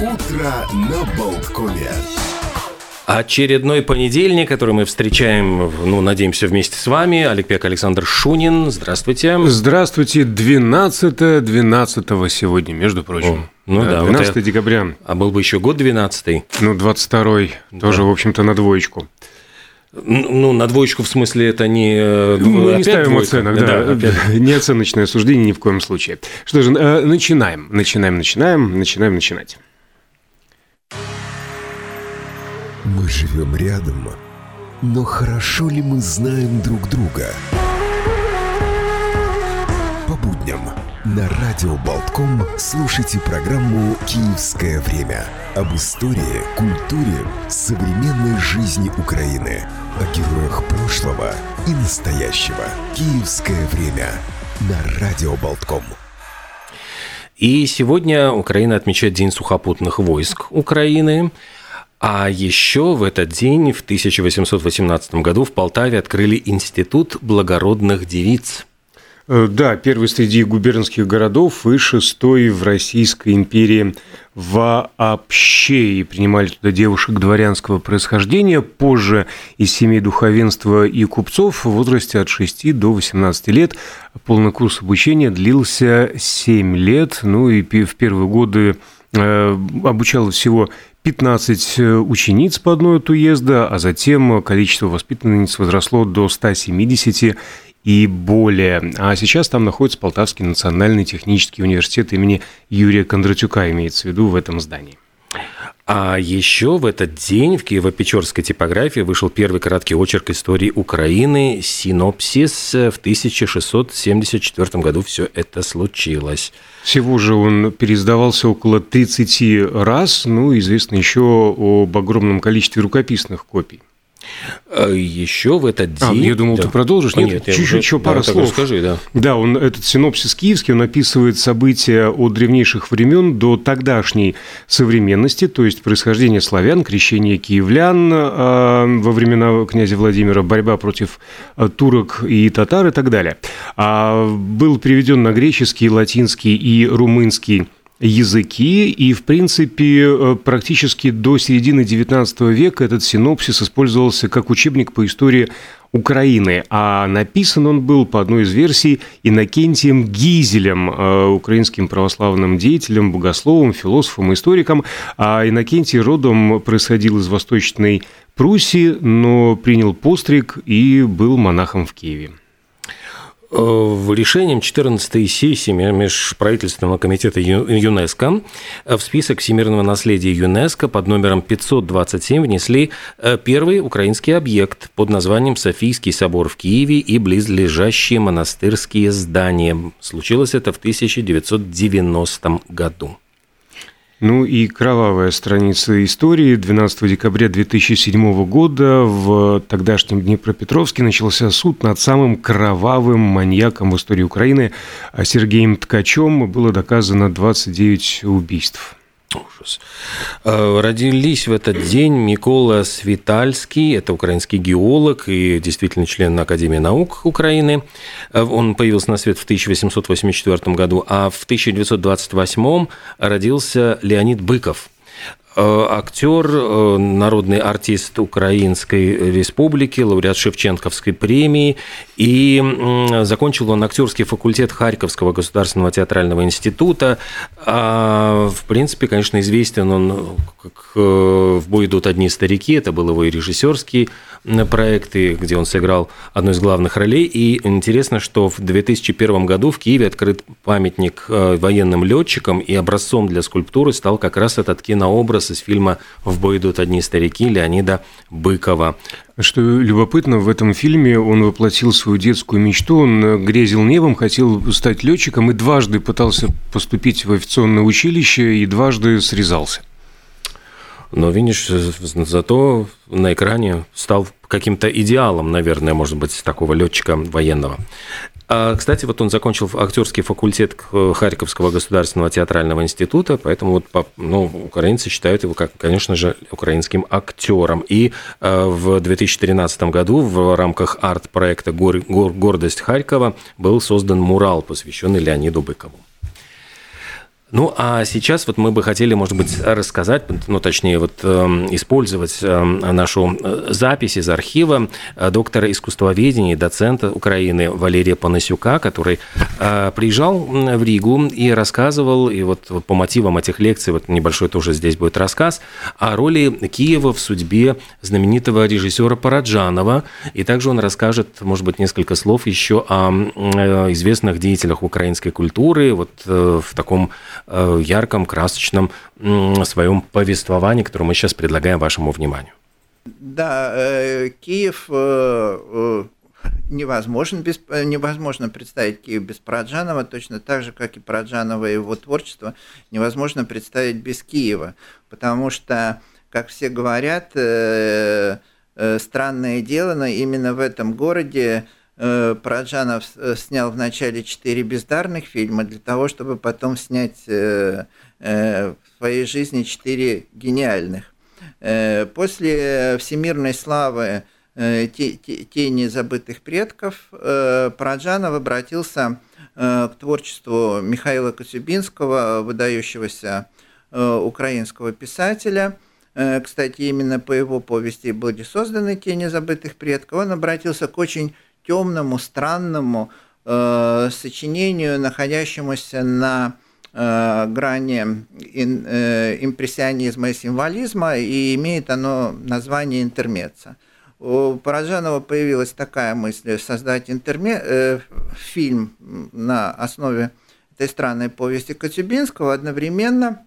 Утро на Болткоме. Очередной понедельник, который мы встречаем, ну, надеемся, вместе с вами. Олег Пек, Александр Шунин. Здравствуйте. Здравствуйте. 12 12 сегодня, между прочим. О, ну да, 12 вот я- декабря. А был бы еще год 12 Ну, 22 тоже, в общем-то, на двоечку. Ну, на двоечку, в смысле, это не... э, Мы не опять ставим двойка? оценок, да. опять. Не оценочное суждение ни в коем случае. Что же, э, начинаем. Начинаем, начинаем, начинаем, начинать. Мы живем рядом, но хорошо ли мы знаем друг друга? По будням на Радио Болтком слушайте программу «Киевское время» об истории, культуре, современной жизни Украины, о героях прошлого и настоящего. «Киевское время» на Радио Болтком. И сегодня Украина отмечает День сухопутных войск Украины. А еще в этот день, в 1818 году, в Полтаве открыли Институт благородных девиц. Э, Да, первый среди губернских городов и шестой в Российской империи вообще. И принимали туда девушек дворянского происхождения, позже из семей духовенства и купцов в возрасте от 6 до 18 лет. Полный курс обучения длился 7 лет, ну и в первые годы э, обучалось всего 15 учениц по одной от уезда, а затем количество воспитанниц возросло до 170 и более. А сейчас там находится Полтавский национальный технический университет имени Юрия Кондратюка, имеется в виду в этом здании. А еще в этот день в Киево-Печорской типографии вышел первый краткий очерк истории Украины «Синопсис». В 1674 году все это случилось. Всего же он переиздавался около 30 раз, ну, известно еще об огромном количестве рукописных копий. А Еще в этот А, день... я думал, Да. ты продолжишь. А, Нет, Нет, чуть-чуть уже- еще да, пара так слов. Расскажи, да. Да, он, этот синопсис киевский, он описывает события от древнейших времен до тогдашней современности, то есть происхождение славян, крещение киевлян э, во времена князя Владимира, борьба против э, турок и татар и так далее. А, был переведен на греческий, латинский и румынский языки, и, в принципе, э, практически до середины XIX века этот синопсис использовался как учебник по истории Украины, а написан он был, по одной из версий, Иннокентием Гизелем, э, украинским православным деятелем, богословом, философом историком. А Иннокентий родом происходил из Восточной Пруссии, но принял постриг и был монахом в Киеве. Э, решением 14-й сессии Межправительственного комитета ЮНЕСКО в список всемирного наследия ЮНЕСКо под номером 527 внесли э, первый украинский объект под названием Софийский собор в Киеве и близлежащие монастырские здания. Случилось это в 1990 году. Ну и кровавая страница истории. 12 декабря 2007 года в тогдашнем Днепропетровске начался суд над самым кровавым маньяком в истории Украины а Сергеем Ткачем. Было доказано 29 убийств. Ужас. Э, Родились в этот день Микола Свитальский, это украинский геолог и действительно член Академии наук Украины. Э, Он появился на свет в 1884 году, а в 1928 родился Леонид Быков. Э, Актер, народный артист Украинской Республики, лауреат Шевченковской премии. И закончил он актерский факультет Харьковского государственного театрального института. А, В принципе, конечно, известен он как э, «В бой идут одни старики». Это был его и режиссерский проект, и где он сыграл одну из главных ролей. И интересно, что в 2001 году в Киеве открыт памятник э, военным летчикам, и образцом для скульптуры стал как раз этот кинообраз из фильма «В бой идут одни старики» Леонида Быкова. Что любопытно, в этом фильме он воплотил свою детскую мечту. Он грезил небом, хотел стать летчиком и дважды пытался поступить в авиационное училище и дважды срезался. Но, видишь, зато на экране стал каким-то идеалом, наверное, может быть, такого летчика военного. А, кстати, вот он закончил актерский факультет Харьковского государственного театрального института, поэтому вот, ну, украинцы считают его, как, конечно же, украинским актером. И а, в 2013 году в рамках арт-проекта «Гор- Гор- «Гордость Харькова» был создан мурал, посвященный Леониду Быкову. Ну, а сейчас вот мы бы хотели, может быть, рассказать, ну, точнее, вот э, использовать э, нашу э, запись из архива э, доктора искусствоведения доцента Украины Валерия Панасюка, который э, приезжал в Ригу и рассказывал, и вот, по мотивам этих лекций, вот небольшой тоже здесь будет рассказ, о роли Киева в судьбе знаменитого режиссера Параджанова, и также он расскажет, может быть, несколько слов еще о известных деятелях украинской культуры, вот в таком ярком, красочном своем повествовании, которое мы сейчас предлагаем вашему вниманию. Да, э, Киев э, невозможен без, невозможно представить Киев без Параджанова, точно так же, как и Параджанова и его творчество невозможно представить без Киева, потому что, как все говорят, странное дело, но именно в этом городе Э, Параджанов э, снял в начале четыре бездарных фильма для того, чтобы потом снять э, в своей жизни четыре гениальных. После всемирной славы «Тени забытых предков» Параджанов обратился к творчеству Михаила Коцюбинского, выдающегося украинского писателя – кстати, именно по его повести были созданы «Тени забытых предков», он обратился к очень темному, странному э, сочинению, находящемуся на э, грани ин, э, импрессионизма и символизма, и имеет оно название интермеца. У Параджанова появилась такая мысль создать интерме... э, фильм на основе этой странной повести Коцюбинского, одновременно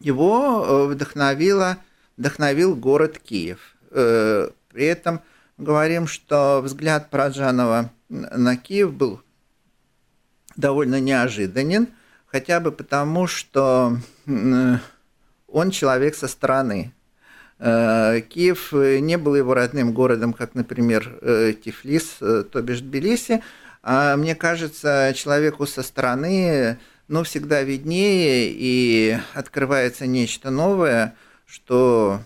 его э, вдохновило, вдохновил город Киев. Э, при этом говорим, что взгляд Праджанова на Киев был довольно неожиданен, хотя бы потому, что он человек со стороны. Э, Киев не был его родным городом, как, например, э, Тифлис, э, то бишь Тбилиси, а мне кажется, человеку со стороны ну, всегда виднее и открывается нечто новое, что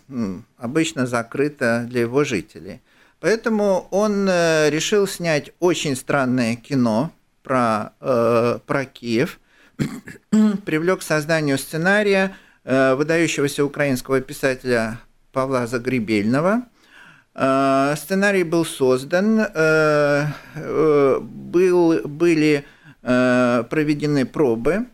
обычно закрыто для его жителей. Поэтому он э, решил снять очень странное кино про, э, про Киев, привлек к созданию сценария э, выдающегося украинского писателя Павла Загребельного. Э, сценарий был создан, э, э, был, были э, проведены пробы,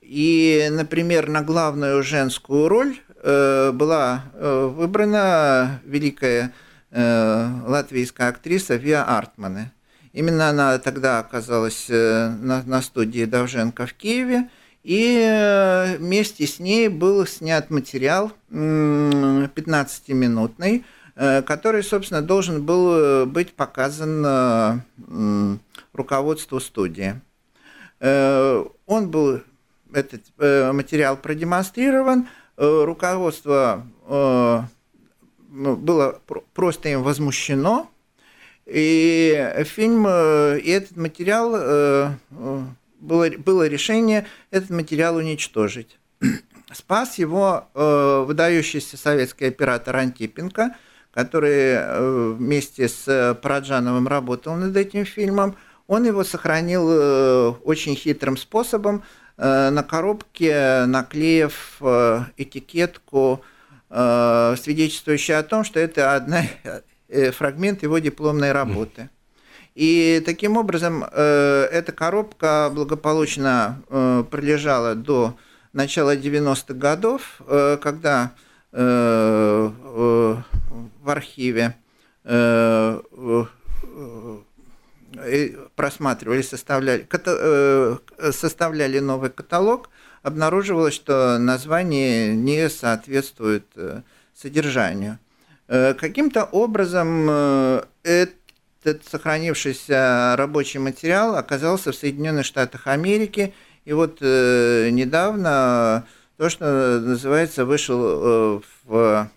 и, например, на главную женскую роль э, была э, выбрана великая латвийская актриса Виа Артмане. Именно она тогда оказалась э, на, на студии Довженко в Киеве, и э, вместе с ней был снят материал 15-минутный, который, собственно, должен был быть показан руководству студии. Он был, этот материал продемонстрирован, руководство ну, было просто им возмущено, и фильм, э, и этот материал, э, э, было, было решение этот материал уничтожить. Спас его выдающийся советский оператор Антипенко, который вместе с Параджановым работал над этим фильмом. Он его сохранил очень хитрым способом, на коробке наклеив этикетку свидетельствующая о том, что это одна э, фрагмент его дипломной работы. И таким образом э, эта коробка благополучно пролежала до начала 90-х годов, когда в архиве просматривали, составляли, составляли новый каталог – обнаруживалось, что название не соответствует э, содержанию. Э, каким-то образом э, этот сохранившийся рабочий материал оказался в Соединенных Штатах Америки, и вот недавно то, что называется, вышел в,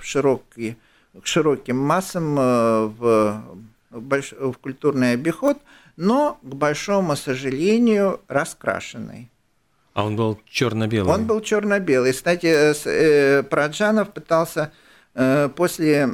широкий, к широким массам в, в культурный обиход – но, к большому сожалению, раскрашенный. А он был черно-белый? Он был черно-белый. Кстати, э, э, Праджанов пытался э, после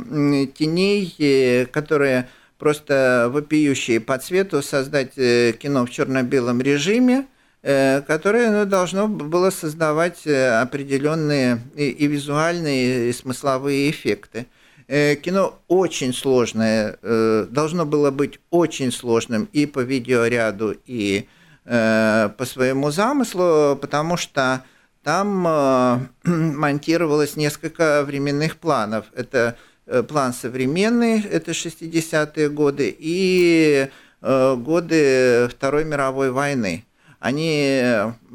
теней, которые просто вопиющие по цвету, создать кино в черно-белом режиме. которое ну, должно было создавать определенные и, и визуальные, и смысловые эффекты. Кино очень сложное, должно было быть очень сложным и по видеоряду, и по своему замыслу, потому что там э, монтировалось несколько временных планов. Это э, план современный, это 60-е годы, и э, годы Второй мировой войны. Они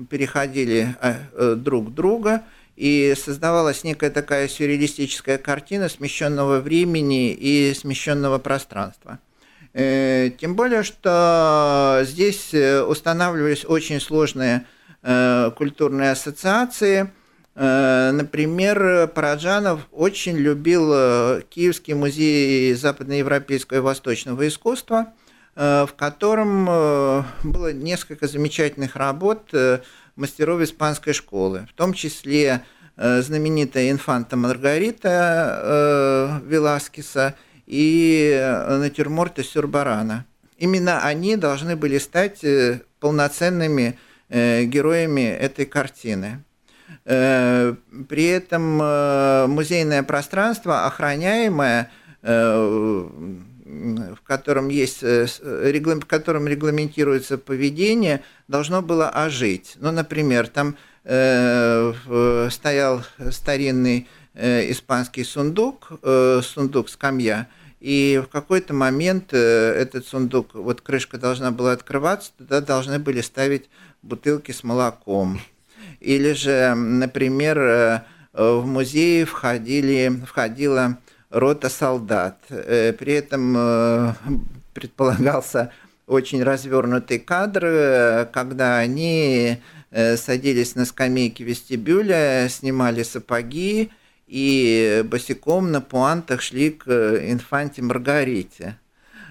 переходили друг друга, и создавалась некая такая сюрреалистическая картина смещенного времени и смещенного пространства. Тем более, что здесь устанавливались очень сложные Э, культурные ассоциации. Э, например, Параджанов очень любил э, Киевский музей западноевропейского и восточного искусства, в котором было несколько замечательных работ мастеров испанской школы, в том числе знаменитая инфанта Маргарита Веласкеса и натюрморты Сюрбарана. Именно они должны были стать полноценными Э, героями этой картины. Э, при этом э, музейное пространство, охраняемое, котором есть, в котором регламентируется поведение, должно было ожить. Ну, например, там стоял старинный испанский сундук, сундук скамья, и в какой-то момент этот сундук, вот крышка должна была открываться, туда должны были ставить бутылки с молоком. Или же, например, э, в музей входили, входила рота солдат. Э, при этом э, предполагался очень развернутый кадр, когда они садились на скамейки вестибюля, снимали сапоги и босиком на пуантах шли к инфанте Маргарите.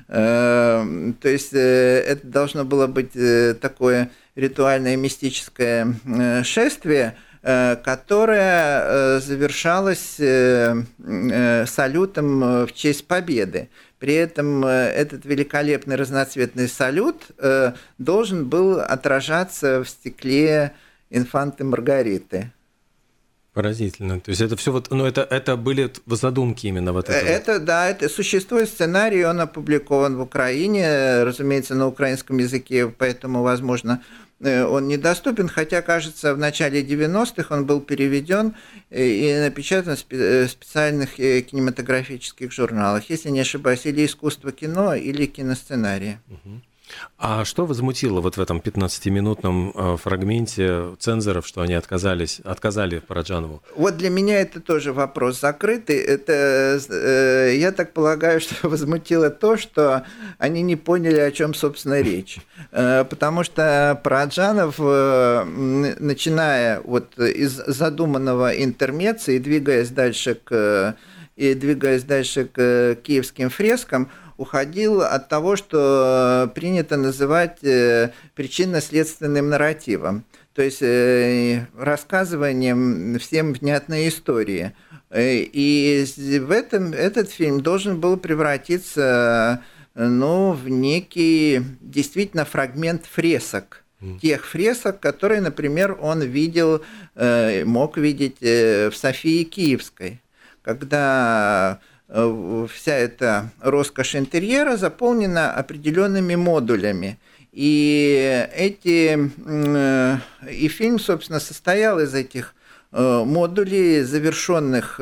То есть это должно было быть такое ритуальное мистическое э, шествие, э, которое э, завершалось салютом в честь победы. При этом этот великолепный разноцветный салют должен был отражаться в стекле инфанты Маргариты. Поразительно. То есть это все вот, ну это, это были задумки именно вот этого. Это, да, это существует сценарий, он опубликован в Украине, разумеется, на украинском языке, поэтому, возможно, э, он недоступен, хотя, кажется, в начале 90-х он был переведен э, и напечатан в э, специальных кинематографических журналах, если не ошибаюсь, или искусство кино, или киносценария. Угу. А что возмутило вот в этом 15-минутном э, фрагменте цензоров, что они отказались, отказали Параджанову? Вот для меня это тоже вопрос закрытый. Это, э, я так полагаю, что возмутило то, что они не поняли, о чем, собственно, речь. Э, потому что Параджанов, начиная вот из задуманного интермеца и двигаясь дальше к и двигаясь дальше к киевским фрескам, уходил от того, что принято называть э, причинно-следственным нарративом, то есть э, рассказыванием всем внятной истории. Э, и в этом этот фильм должен был превратиться ну, в некий действительно фрагмент фресок. Тех фресок, которые, например, он видел, мог видеть в Софии Киевской, когда Э, вся эта роскошь интерьера заполнена определенными модулями. И эти э, и фильм, собственно, состоял из этих э, модулей, завершенных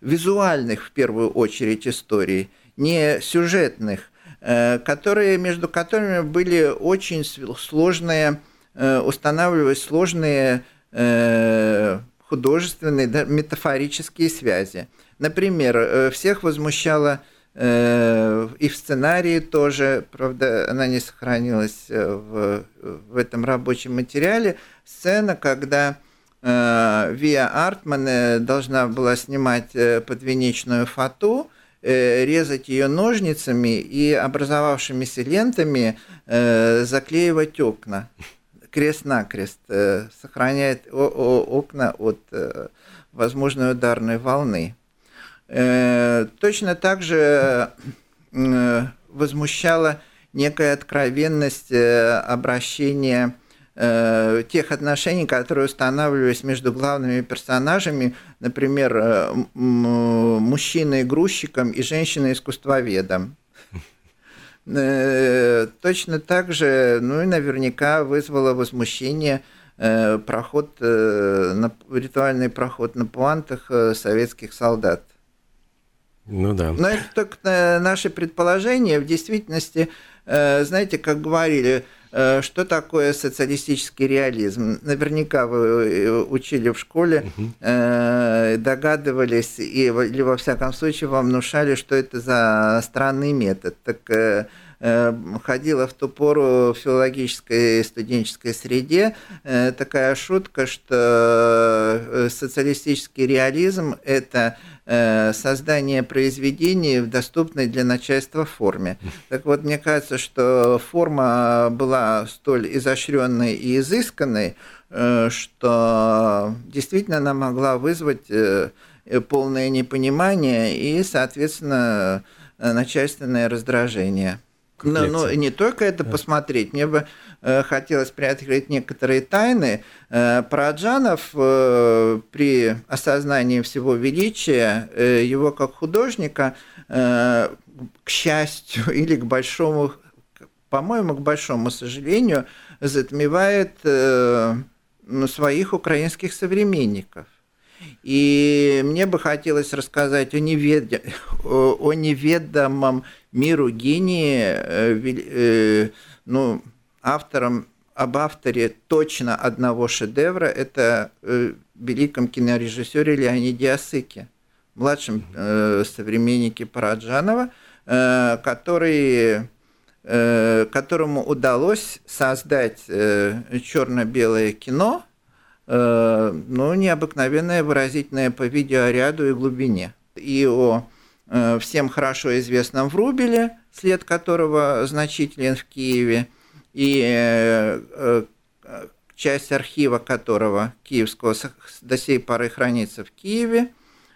визуальных в первую очередь историй, не сюжетных, которые, между которыми были очень сложные, устанавливались сложные художественные, метафорические связи. Например, э, всех возмущало э, и в сценарии тоже, правда, она не сохранилась э, в, в этом рабочем материале, сцена, когда Виа Артман должна была снимать подвенечную фату, резать ее ножницами и образовавшимися лентами заклеивать окна крест-накрест, сохраняет окна от возможной ударной волны. Э, точно так же э, возмущала некая откровенность э, обращения э, тех отношений, которые устанавливались между главными персонажами, например, э, мужчиной-грузчиком и женщиной-искусствоведом. Э, точно так же, ну и наверняка вызвало возмущение э, проход, э, ритуальный проход на пуантах советских солдат. Ну да. Но это только наши предположения. В действительности, знаете, как говорили, что такое социалистический реализм? Наверняка вы учили в школе, угу. догадывались или во всяком случае вам внушали, что это за странный метод. Так ходила в ту пору в филологической студенческой среде такая шутка, что социалистический реализм – это Э, создание произведений в доступной для начальства форме. Так вот, мне кажется, что форма была столь изощренной и изысканной, э, что действительно она могла вызвать э, полное непонимание и, соответственно, начальственное раздражение. Но, но не только это да. посмотреть, мне бы э, хотелось приоткрыть некоторые тайны. Э, Параджанов э, при осознании всего величия э, его как художника, э, к счастью или к большому, по-моему, к большому сожалению, затмевает э, своих украинских современников. И мне бы хотелось рассказать о, невед... о неведомом миру гении, э, э, ну, автором, об авторе точно одного шедевра, это э, великом кинорежиссере Леониде Осыке, младшем современнике Параджанова, который которому удалось создать черно-белое кино, ну, необыкновенное, выразительное по видеоряду и глубине. И о Э, всем хорошо известном Врубеле, след которого значителен в Киеве, и э, э, часть архива которого киевского до сей поры хранится в Киеве.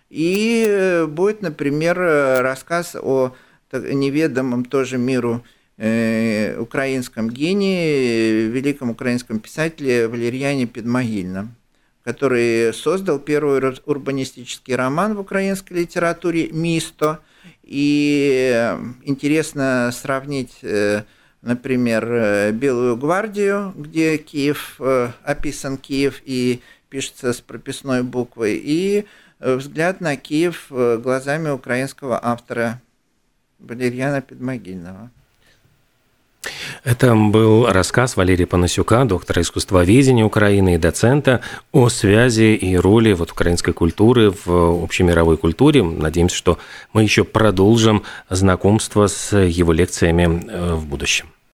И будет, например, рассказ о неведомом тоже миру украинском гении, великом украинском писателе Валерьяне Педмогильном который создал первый урбанистический роман в украинской литературе «Мисто». И интересно сравнить, э, например, э, «Белую гвардию», где Киев, э, описан Киев и пишется с прописной буквой, и взгляд на Киев глазами украинского автора Валерьяна Педмогильного. Это был рассказ Валерия Панасюка, доктора искусствоведения Украины и доцента о связи и роли вот украинской культуры в общемировой культуре. Надеемся, что мы еще продолжим знакомство с его лекциями э, в будущем.